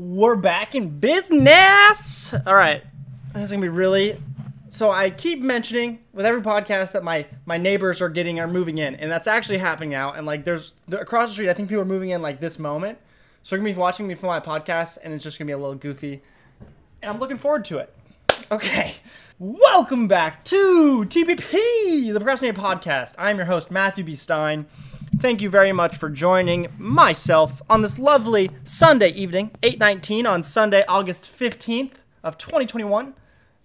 We're back in business. All right, this is gonna be really. So I keep mentioning with every podcast that my my neighbors are getting are moving in, and that's actually happening now. And like, there's across the street, I think people are moving in like this moment. So you're gonna be watching me for my podcast, and it's just gonna be a little goofy, and I'm looking forward to it. Okay, welcome back to TPP, the Procrastinated Podcast. I'm your host Matthew B. Stein. Thank you very much for joining myself on this lovely Sunday evening, 8:19 on Sunday, August 15th of 2021.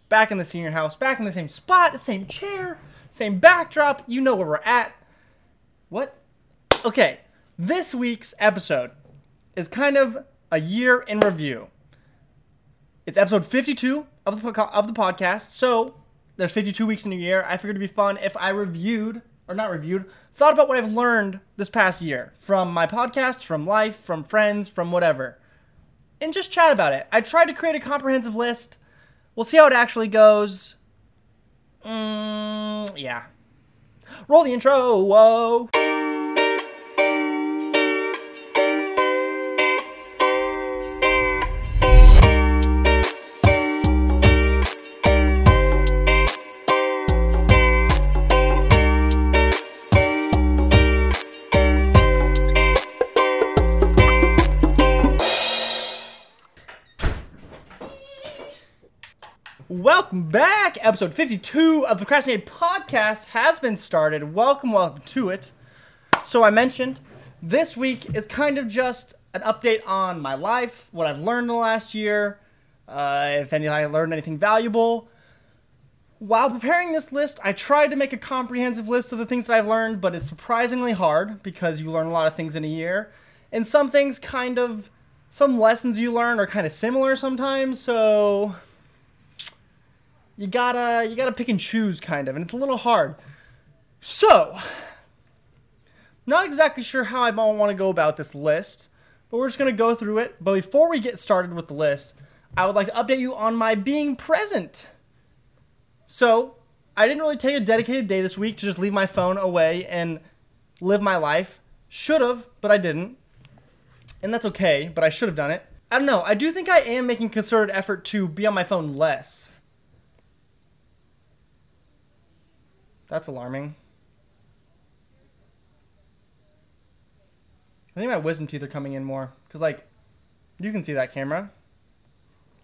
Back in the senior house, back in the same spot, the same chair, same backdrop. You know where we're at. What? Okay, this week's episode is kind of a year in review. It's episode 52 of the of the podcast. So, there's 52 weeks in a year. I figured it'd be fun if I reviewed or not reviewed, thought about what I've learned this past year from my podcast, from life, from friends, from whatever, and just chat about it. I tried to create a comprehensive list. We'll see how it actually goes. Mm, yeah. Roll the intro. Whoa. Welcome back. Episode 52 of the Procrastinated Podcast has been started. Welcome, welcome to it. So, I mentioned this week is kind of just an update on my life, what I've learned in the last year, uh, if any I learned anything valuable. While preparing this list, I tried to make a comprehensive list of the things that I've learned, but it's surprisingly hard because you learn a lot of things in a year. And some things kind of, some lessons you learn are kind of similar sometimes, so you gotta you gotta pick and choose kind of and it's a little hard. So not exactly sure how i want to go about this list but we're just to go through it. But before we get started with the list i would like to update you on my being present. So i didn't really take a dedicated day this week to just leave my phone away and live my life. Should have but i didn't. And that's okay but i should have done it. I don't know i do think i am making concerted effort to be on my phone less That's alarming. I think my wisdom teeth are coming in more. Because, like, you can see that camera.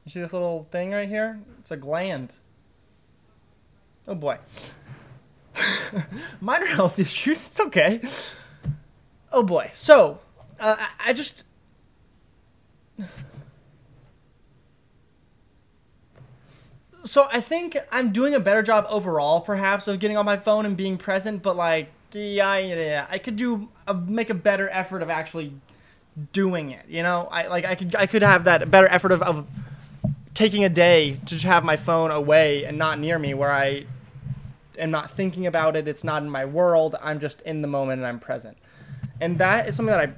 You see this little thing right here? It's a gland. Oh boy. Minor health issues. It's okay. Oh boy. So, uh, I, I just. So I think I'm doing a better job overall, perhaps, of getting on my phone and being present. But like, yeah, yeah, I could do a, make a better effort of actually doing it. You know, I like I could I could have that better effort of, of taking a day to have my phone away and not near me, where I am not thinking about it. It's not in my world. I'm just in the moment and I'm present. And that is something that I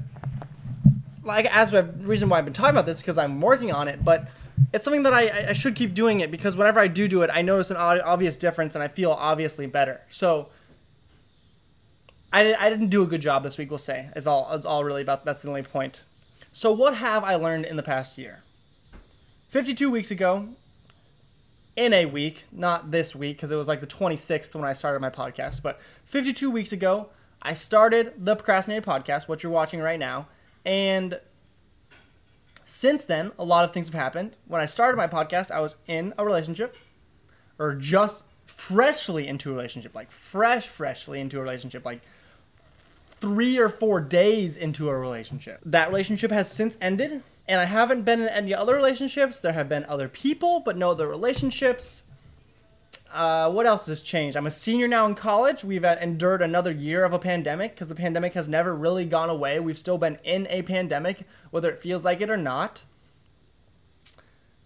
like. As a reason why I've been talking about this because I'm working on it, but it's something that I, I should keep doing it because whenever I do do it, I notice an obvious difference and I feel obviously better. So I, I didn't do a good job this week, we'll say. Is all is all really about that's the only point. So what have I learned in the past year? 52 weeks ago, in a week, not this week because it was like the 26th when I started my podcast, but 52 weeks ago, I started the Procrastinated podcast, what you're watching right now, and since then, a lot of things have happened. When I started my podcast, I was in a relationship, or just freshly into a relationship, like fresh, freshly into a relationship, like three or four days into a relationship. That relationship has since ended, and I haven't been in any other relationships. There have been other people, but no other relationships. Uh, what else has changed? I'm a senior now in college. We've endured another year of a pandemic because the pandemic has never really gone away. We've still been in a pandemic, whether it feels like it or not.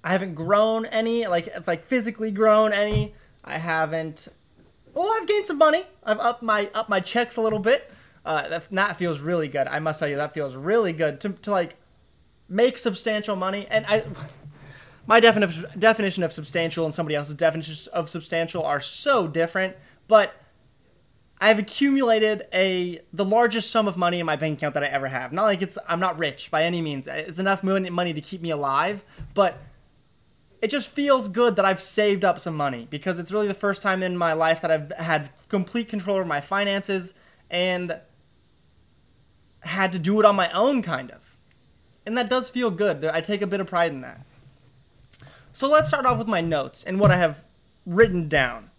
I haven't grown any, like like physically grown any. I haven't. Oh, I've gained some money. I've upped my up my checks a little bit. Uh, that, that feels really good. I must tell you, that feels really good to to like make substantial money. And I my defini- definition of substantial and somebody else's definition of substantial are so different, but I've accumulated a the largest sum of money in my bank account that I ever have. Not like it's I'm not rich by any means. It's enough money to keep me alive, but it just feels good that I've saved up some money because it's really the first time in my life that I've had complete control over my finances and had to do it on my own kind of. And that does feel good. I take a bit of pride in that. So let's start off with my notes and what I have written down.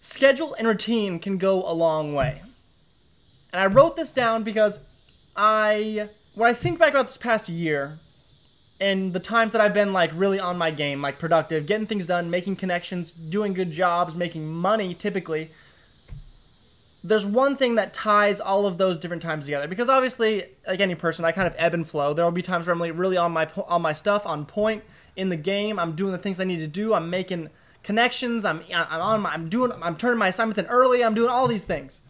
Schedule and routine can go a long way. And I wrote this down because I, when I think back about this past year, and the times that I've been like really on my game, like productive, getting things done, making connections, doing good jobs, making money typically, there's one thing that ties all of those different times together because obviously like any person i kind of ebb and flow there will be times where i'm like really on my on my stuff on point in the game i'm doing the things i need to do i'm making connections. I'm I'm on my, I'm doing I'm turning my assignments in early. I'm doing all these things.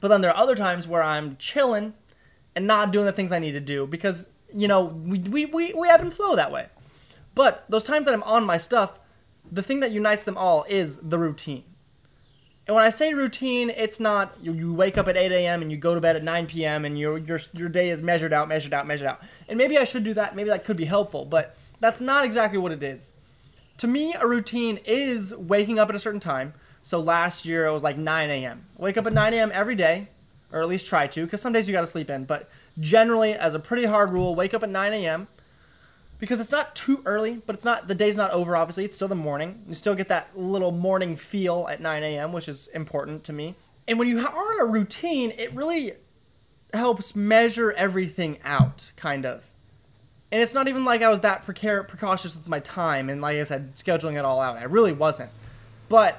But then there are other times where I'm chilling and not doing the things I need to do because you know we we we, we ebb and flow that way. But those times that I'm on my stuff, the thing that unites them all is the routine. And when I say routine, it's not you, you wake up at 8 a.m. and you go to bed at 9 p.m. and your your your day is measured out, measured out, measured out. And maybe I should do that. Maybe that could be helpful, but that's not exactly what it is to me, a routine is waking up at a certain time. So last year it was like 9 a.m. Wake up at 9 a.m. every day, or at least try to, because some days you got to sleep in. But generally, as a pretty hard rule, wake up at 9 a.m. because it's not too early, but it's not the day's not over. Obviously, it's still the morning. You still get that little morning feel at 9 a.m., which is important to me. And when you are on a routine, it really helps measure everything out, kind of. And it's not even like I was that precar- precautious with my time and, like I said, scheduling it all out. I really wasn't. But,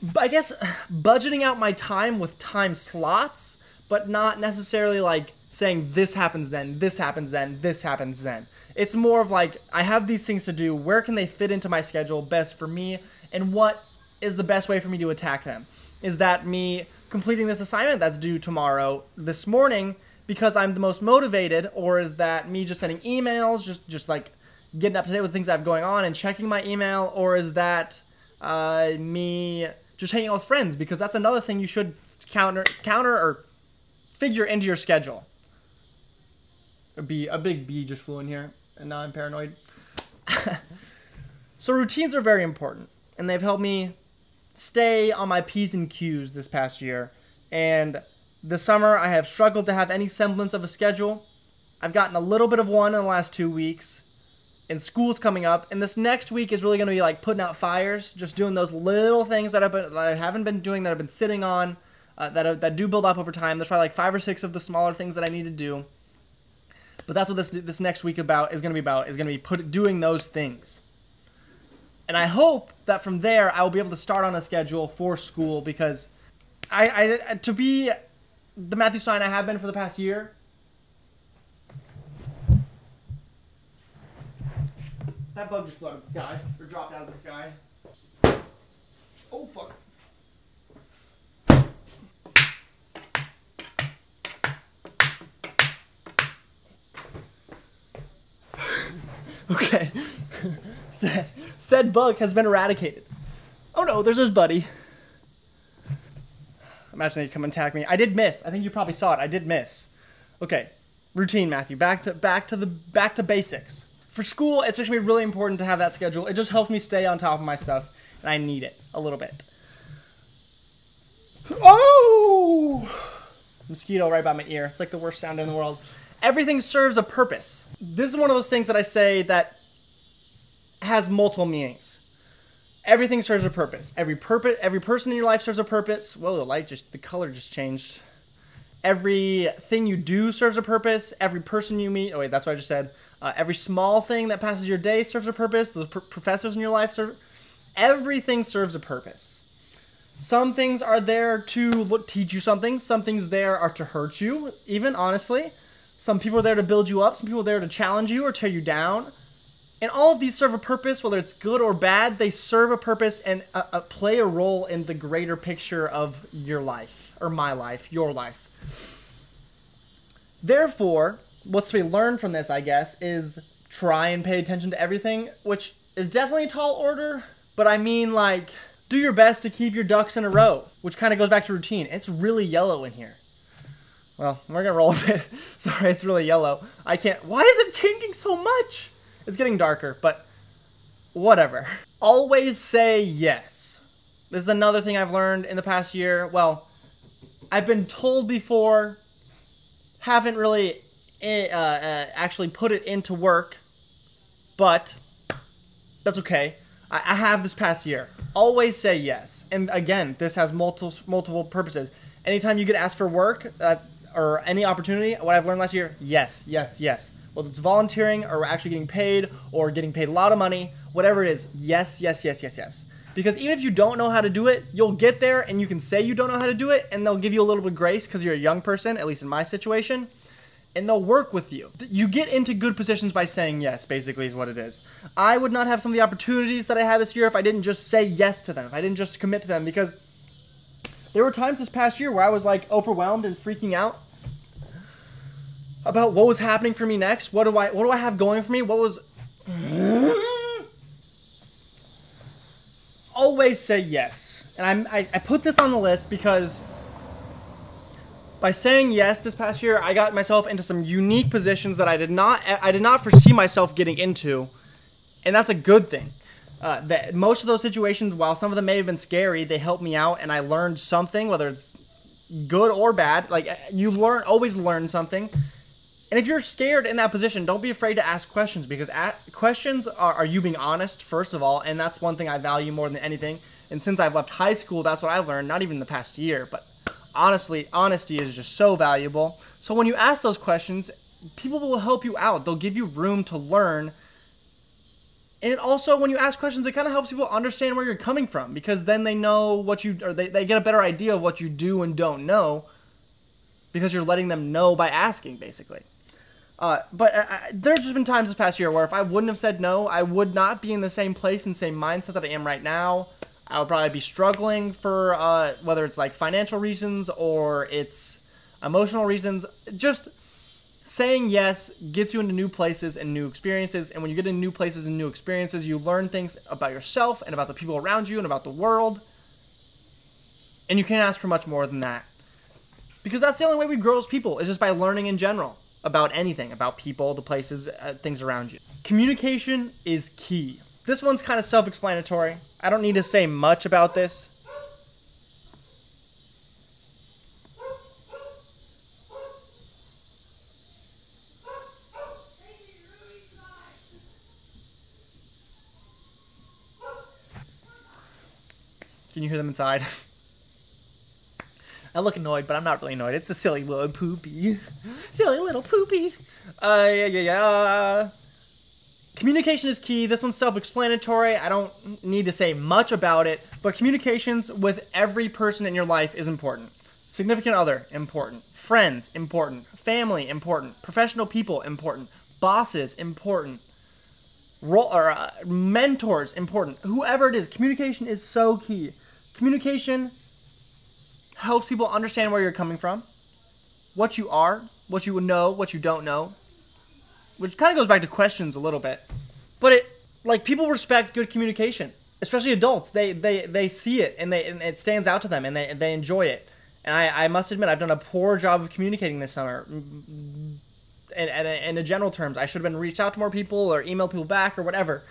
but I guess budgeting out my time with time slots, but not necessarily like saying this happens then, this happens then, this happens then. It's more of like I have these things to do. Where can they fit into my schedule best for me, and what is the best way for me to attack them? Is that me completing this assignment that's due tomorrow this morning? Because I'm the most motivated, or is that me just sending emails, just just like getting up to date with things I have going on and checking my email, or is that uh, me just hanging out with friends? Because that's another thing you should counter counter or figure into your schedule. A bee, a big bee just flew in here, and now I'm paranoid. so routines are very important, and they've helped me stay on my p's and q's this past year, and this summer, I have struggled to have any semblance of a schedule. I've gotten a little bit of one in the last two weeks. And school's coming up, and this next week is really going to be like putting out fires, just doing those little things that, I've been, that I haven't been doing, that I've been sitting on, uh, that, that do build up over time. There's probably like five or six of the smaller things that I need to do. But that's what this this next week about is going to be about is going to be put doing those things. And I hope that from there I will be able to start on a schedule for school because I, I to be the Matthew Stein I have been for the past year. That bug just flew out of the sky, or dropped out of the sky. Oh, fuck. okay. said, said bug has been eradicated. Oh no, there's his buddy. Imagine they'd come and attack me. I did miss. I think you probably saw it. I did miss. Okay, routine, Matthew. Back to back to the back to basics. For school, it's actually really important to have that schedule. It just helps me stay on top of my stuff, and I need it a little bit. Oh! Mosquito right by my ear. It's like the worst sound in the world. Everything serves a purpose. This is one of those things that I say that has multiple meanings everything serves a purpose. Every purpose, every person in your life serves a purpose. Whoa, the light just, the color just changed. Everything you do serves a purpose. Every person you meet, oh wait, that's what I just said. Uh, every small thing that passes your day serves a purpose. The pr- professors in your life serve. Everything serves a purpose. Some things are there to look, teach you something. Some things there are to hurt you, even honestly. Some people are there to build you up. Some people are there to challenge you or tear you down. And all of these serve a purpose, whether it's good or bad, they serve a purpose and uh, uh, play a role in the greater picture of your life, or my life, your life. Therefore, what's to be learned from this, I guess, is try and pay attention to everything, which is definitely a tall order, but I mean, like, Do your best to keep your ducks in a row, which kind of goes back to routine. It's really yellow in here. Well, we're gonna roll with it. Sorry, it's really yellow. I can't. Why is it changing so much? It's getting darker, but whatever. Always say yes. This is another thing I've learned in the past year. Well, I've been told before, haven't really uh, uh, actually put it into work, but that's okay. I, I have this past year. Always say yes. And again, this has multiple multiple purposes. Anytime you get asked for work uh, or any opportunity, what I've learned last year, yes, yes, yes. Whether it's volunteering or actually getting paid or getting paid a lot of money, whatever it is, yes, yes, yes, yes, yes. Because even if you don't know how to do it, you'll get there and you can say you don't know how to do it, and they'll give you a little bit of grace because you're a young person, at least in my situation and they'll work with you. You get into good positions by saying yes, basically, is what it is. I would not have some of the opportunities that I had this year if I didn't just say yes to them, if I didn't just commit to them, because there were times this past year where I was like overwhelmed and freaking out about what was happening for me next. What do I what do I have going for me? What was always say yes. And I, I put this on the list because by saying yes this past year, I got myself into some unique positions that I did not I did not foresee myself getting into, and that's a good thing. Uh, that most of those situations, while some of them may have been scary, they helped me out, and I learned something, whether it's good or bad. Like you learn, always learn something. And if you're scared in that position, don't be afraid to ask questions because at, questions are, are you being honest first of all, and that's one thing I value more than anything. And since I've left high school, that's what I've learned. Not even the past year, but honestly, honesty is just so valuable. So when you ask those questions, people will help you out. They'll give you room to learn. And also, when you ask questions, it kind of helps people understand where you're coming from because then they know what you, or they, they get a better idea of what you do and don't know because you're letting them know by asking, basically. Uh, but uh, there have just been times this past year where if I wouldn't have said no, I would not be in the same place and same mindset that I am right now. I would probably be struggling for uh, whether it's like financial reasons or it's emotional reasons. Just saying yes gets you into new places and new experiences. And when you get into new places and new experiences, you learn things about yourself and about the people around you and about the world. And you can't ask for much more than that. Because that's the only way we grow as people, is just by learning in general about anything, about people, the places, uh, things around you. Communication is key. This one's kind of self explanatory. I don't need to say much about this. Can you hear them inside? I look annoyed, but I'm not really annoyed. It's a silly little poopy. Silly little poopy. Uh, yeah, yeah, yeah. Communication is key. This one's self explanatory. I don't need to say much about it, but communications with every person in your life is important. Significant other, important. Friends, important. Family, important. Professional people, important. Bosses, important. Role, or, uh, mentors, important. Whoever it is, communication is so key. Communication helps people understand where you're coming from, what you are, what you know, what you don't know, which kind of goes back to questions a little bit. But it like people respect good communication, especially adults. They they they see it and they and it stands out to them and they they enjoy it. And I, I must admit I've done a poor job of communicating this summer. And, and, and in general terms, I should have been reached out to more people or emailed people back or whatever.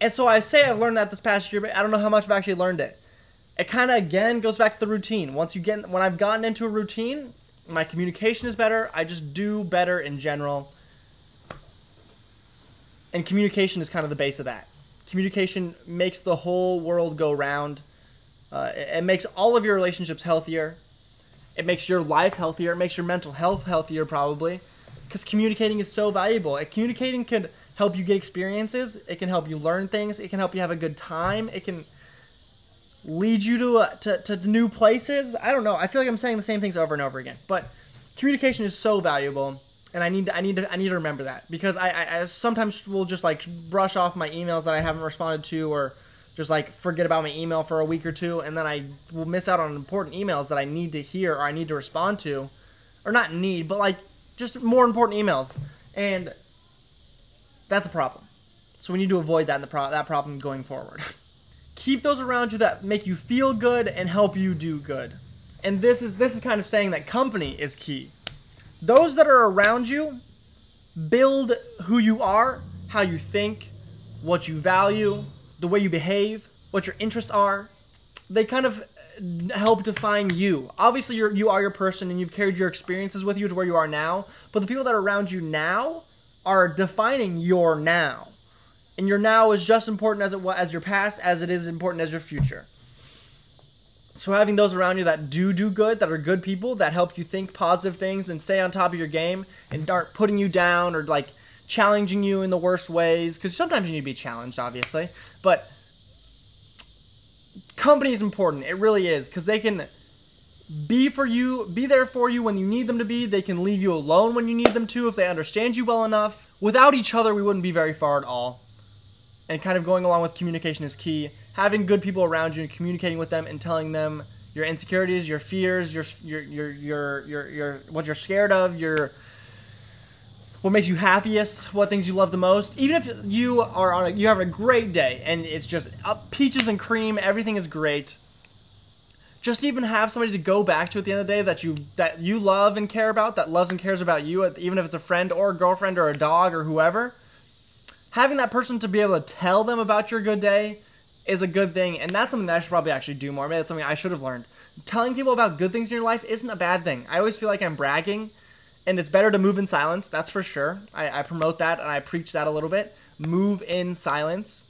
And so I say I've learned that this past year, but I don't know how much I've actually learned it. It kind of again goes back to the routine. Once you get when I've gotten into a routine, my communication is better. I just do better in general and communication is kind of the base of that. Communication makes the whole world go round. Uh, it, it makes all of your relationships healthier. It makes your life healthier. It makes your mental health healthier, probably, because communicating is so valuable. And communicating can help you get experiences. It can help you learn things. It can help you have a good time. It can lead you to, uh, to, to new places. I don't know. I feel like I'm saying the same things over and over again. But communication is so valuable and I need to, I need to I need to remember that because I, I, I sometimes will just like brush off my emails that I haven't responded to or just like forget about my email for a week or two and then I will miss out on important emails that I need to hear or I need to respond to or not need but like just more important emails and that's a problem. So we need to avoid that in the pro- that problem going forward. keep those around you that make you feel good and help you do good. And this is this is kind of saying that company is key. Those that are around you build who you are, how you think, what you value, the way you behave, what your interests are. They kind of uh, help define you. Obviously, you're you are your person, and you've carried your experiences with you to where you are now. But the people that are around you now are defining your now, and your now is just important as it was as your past, as it is important as your future. So having those around you that do do good, that are good people, that help you think positive things and stay on top of your game, and aren't putting you down or like challenging you in the worst ways, because sometimes you need to be challenged, obviously, but company is important. It really is because they can be for you, be there for you when you need them to be. They can leave you alone when you need them to if they understand you well enough. Without each other, we wouldn't be very far at all. And kind of going along with communication is key. Having good people around you and communicating with them and telling them your insecurities, your fears, your your your your your, your what you're scared of, your what makes you happiest, what things you love the most. Even if you are on a, you have a great day and it's just up peaches and cream, everything is great. Just even have somebody to go back to at the end of the day that you that you love and care about, that loves and cares about you, even if it's a friend or a girlfriend or a dog or whoever. Having that person to be able to tell them about your good day is a good thing, and that's something that I should probably actually do more. Maybe that's something I should have learned. Telling people about good things in your life isn't a bad thing. I always feel like I'm bragging and it's better to move in silence. That's for sure. I, I promote that and I preach that a little bit. Move in silence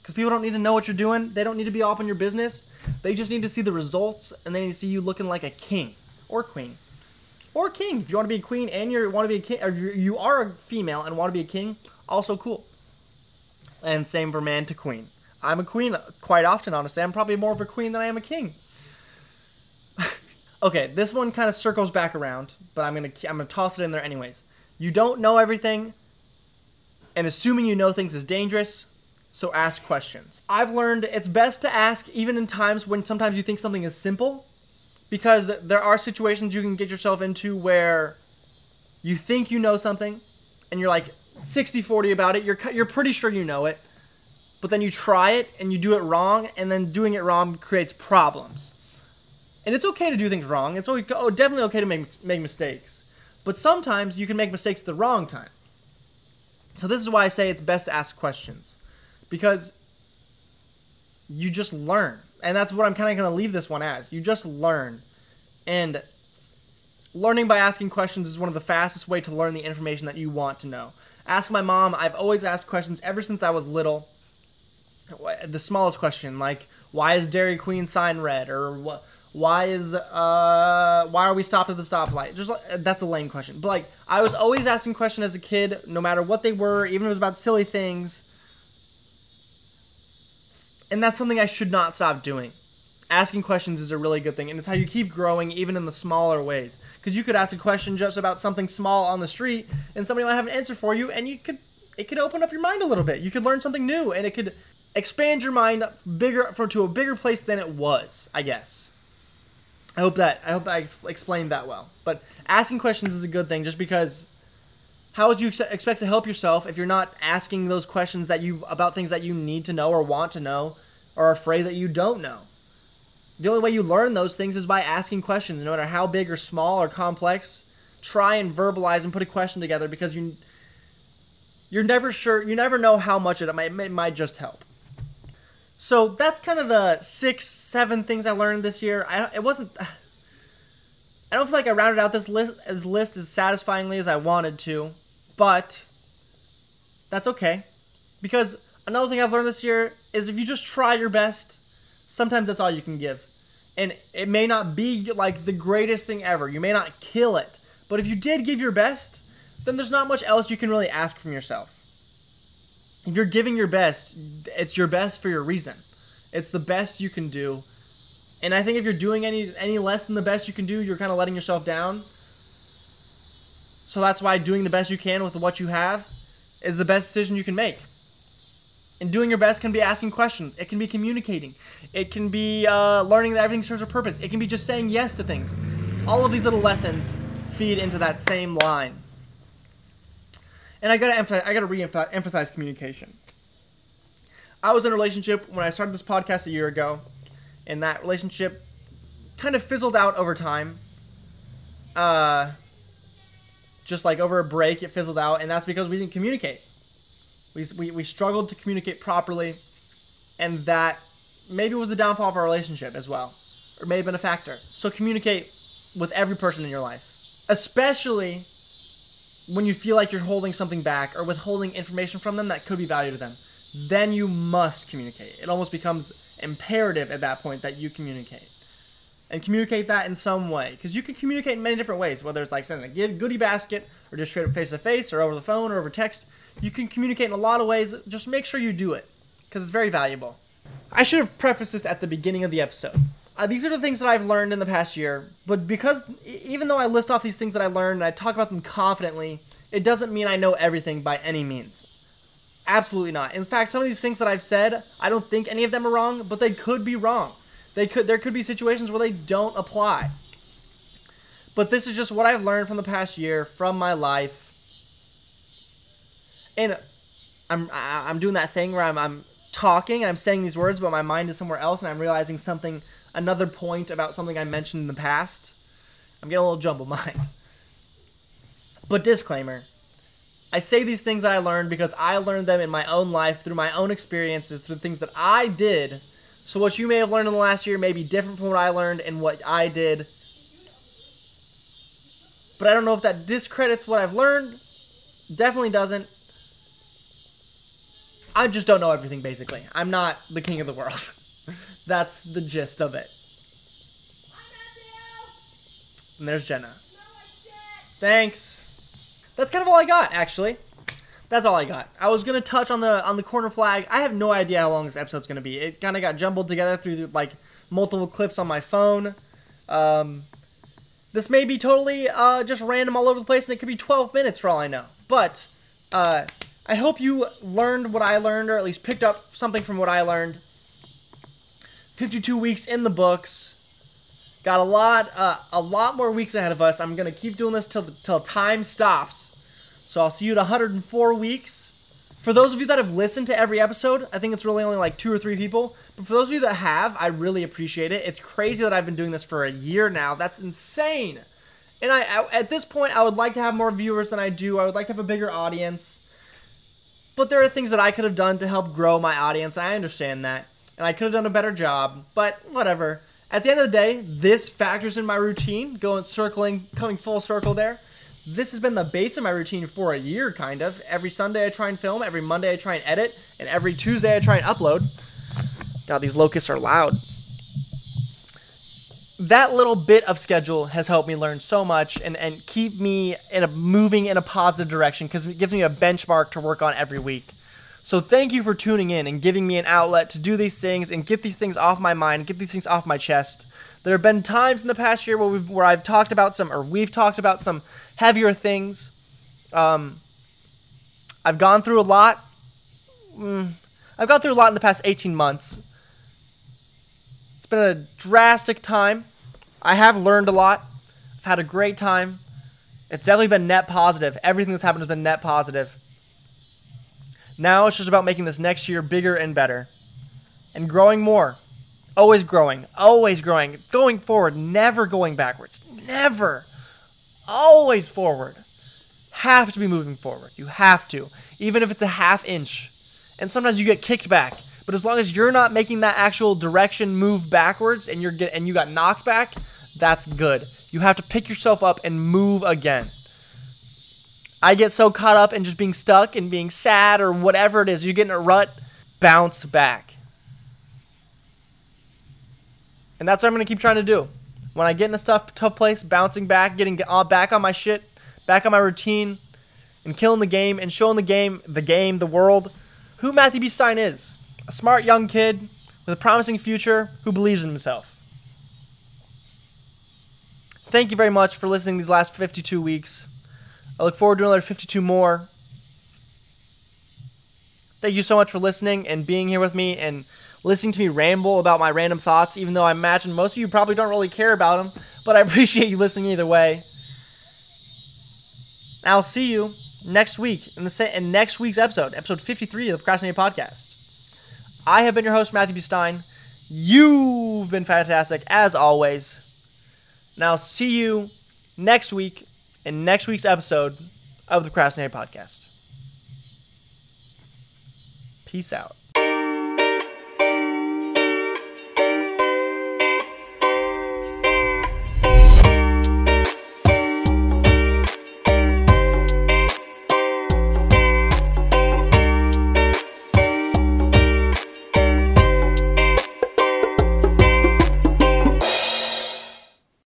because people don't need to know what you're doing. They don't need to be off on your business. They just need to see the results and they need to see you looking like a king or queen or king. If you want to be a queen and you want to be a king, or you are a female and want to be a king, also cool. And same for man to queen. I'm a queen quite often, honestly. I'm probably more of a queen than I am a king. Okay, this one kind of circles back around, but I'm gonna I'm gonna toss it in there anyways. You don't know everything, and assuming you know things is dangerous. So ask questions. I've learned it's best to ask even in times when sometimes you think something is simple, because there are situations you can get yourself into where you think you know something, and you're like 60-40 about it. You're you're pretty sure you know it, but then you try it and you do it wrong, and then doing it wrong creates problems. And it's okay to do things wrong. It's always, oh, definitely okay to make, make mistakes. But sometimes you can make mistakes the wrong time. So this is why I say it's best to ask questions. Because you just learn. And that's what I'm kind of going to leave this one as. You just learn. And learning by asking questions is one of the fastest way to learn the information that you want to know. Ask my mom. I've always asked questions ever since I was little. The smallest question, like, why is Dairy Queen sign red? Or what? why is uh why are we stopped at the stoplight? Just that's a lame question. But like I was always asking questions as a kid, no matter what they were, even if it was about silly things. And that's something I should not stop doing. Asking questions is a really good thing, and it's how you keep growing even in the smaller ways. Because you could ask a question just about something small on the street, and somebody might have an answer for you, and you could it could open up your mind a little bit. You could learn something new, and it could expand your mind bigger for to a bigger place than it was, I guess. I hope that I hope I explained that well. But asking questions is a good thing, just because. How would you expect to help yourself if you're not asking those questions that you about things that you need to know or want to know, or are afraid that you don't know? The only way you learn those things is by asking questions, no matter how big or small or complex. Try and verbalize and put a question together because you you're never sure. You never know how much it might it might just help. So that's kind of the six, seven things I learned this year. I it wasn't. I don't feel like I rounded out this list as list as satisfyingly as I wanted to, but that's okay, because another thing I've learned this year is if you just try your best, sometimes that's all you can give, and it may not be like the greatest thing ever. You may not kill it, but if you did give your best, then there's not much else you can really ask from yourself if you're giving your best, it's your best for your reason. It's the best you can do. And I think if you're doing any any less than the best you can do, you're kind of letting yourself down. So that's why doing the best you can with what you have is the best decision you can make. And doing your best can be asking questions. It can be communicating. It can be uh, learning that everything serves a purpose. It can be just saying yes to things. All of these little lessons feed into that same line. And I gotta emphasize, I gotta re-emphasize communication. I was in a relationship when I started this podcast a year ago, and that relationship kind of fizzled out over time. Uh, just like over a break, it fizzled out, and that's because we didn't communicate. We, we, we struggled to communicate properly, and that maybe was the downfall of our relationship as well, or may have been a factor. So communicate with every person in your life, especially when you feel like you're holding something back or withholding information from them that could be valuable to them. Then you must communicate. It almost becomes imperative at that point that you communicate. And communicate that in some way. Because you can communicate in many different ways, whether it's like sending a goodie basket or just straight up face to face or over the phone or over text. You can communicate in a lot of ways. Just make sure you do it because it's very valuable. I should have prefaced this at the beginning of the episode. Uh, these are the things that I've learned in the past year, but because even though I list off these things that I learned and I talk about them confidently, it doesn't mean I know everything by any means. Absolutely not. In fact, some of these things that I've said, I don't think any of them are wrong, but they could be wrong. They could there could be situations where they don't apply. But this is just what I've learned from the past year, from my life. And I'm I'm doing that thing where I'm I'm talking and I'm saying these words, but my mind is somewhere else, and I'm realizing something, another point about something I mentioned in the past. I'm getting a little jumbled mind. But disclaimer I say these things that I learned because I learned them in my own life through my own experiences, through things that I did. So, what you may have learned in the last year may be different from what I learned and what I did. But I don't know if that discredits what I've learned. Definitely doesn't. I just don't know everything, basically. I'm not the king of the world. That's the gist of it. And there's Jenna. Thanks. That's kind of all I got, actually. That's all I got. I was gonna touch on the on the corner flag. I have no idea how long this episode's gonna be. It kind of got jumbled together through like multiple clips on my phone. Um, this may be totally uh, just random all over the place, and it could be 12 minutes for all I know. But uh, I hope you learned what I learned, or at least picked up something from what I learned. 52 weeks in the books. Got a lot, uh, a lot more weeks ahead of us. I'm gonna keep doing this till till time stops. So I'll see you at 104 weeks. For those of you that have listened to every episode, I think it's really only like two or three people. But for those of you that have, I really appreciate it. It's crazy that I've been doing this for a year now. That's insane. And I, at this point, I would like to have more viewers than I do. I would like to have a bigger audience. But there are things that I could have done to help grow my audience. I understand that. And I could have done a better job. But whatever. At the end of the day, this factors in my routine, going circling, coming full circle there. This has been the base of my routine for a year, kind of. Every Sunday I try and film, every Monday I try and edit, and every Tuesday I try and upload. God, these locusts are loud. That little bit of schedule has helped me learn so much and, and keep me in a moving in a positive direction because it gives me a benchmark to work on every week. So thank you for tuning in and giving me an outlet to do these things and get these things off my mind, get these things off my chest. There have been times in the past year where we've where I've talked about some or we've talked about some heavier things. Um, I've gone through a lot. Mm, I've gone through a lot in the past 18 months. Been a drastic time. I have learned a lot. I've had a great time. It's definitely been net positive. Everything that's happened has been net positive. Now it's just about making this next year bigger and better and growing more. Always growing, always growing, going forward, never going backwards. Never. Always forward. Have to be moving forward. You have to, even if it's a half inch. And sometimes you get kicked back. But as long as you're not making that actual direction move backwards and you're get and you got knocked back, that's good. You have to pick yourself up and move again. I get so caught up in just being stuck and being sad or whatever it is. You get in a rut, bounce back. And that's what I'm going to keep trying to do. When I get in a tough, tough place, bouncing back, getting uh, back on my shit, back on my routine, and killing the game and showing the game, the game, the world, who Matthew B. Stein is. A smart young kid with a promising future who believes in himself. Thank you very much for listening these last 52 weeks. I look forward to another 52 more. Thank you so much for listening and being here with me and listening to me ramble about my random thoughts, even though I imagine most of you probably don't really care about them, but I appreciate you listening either way. I'll see you next week in the in next week's episode, episode 53 of the Procrastinating Podcast. I have been your host, Matthew B. Stein. You've been fantastic as always. Now, see you next week in next week's episode of the Procrastinated Podcast. Peace out.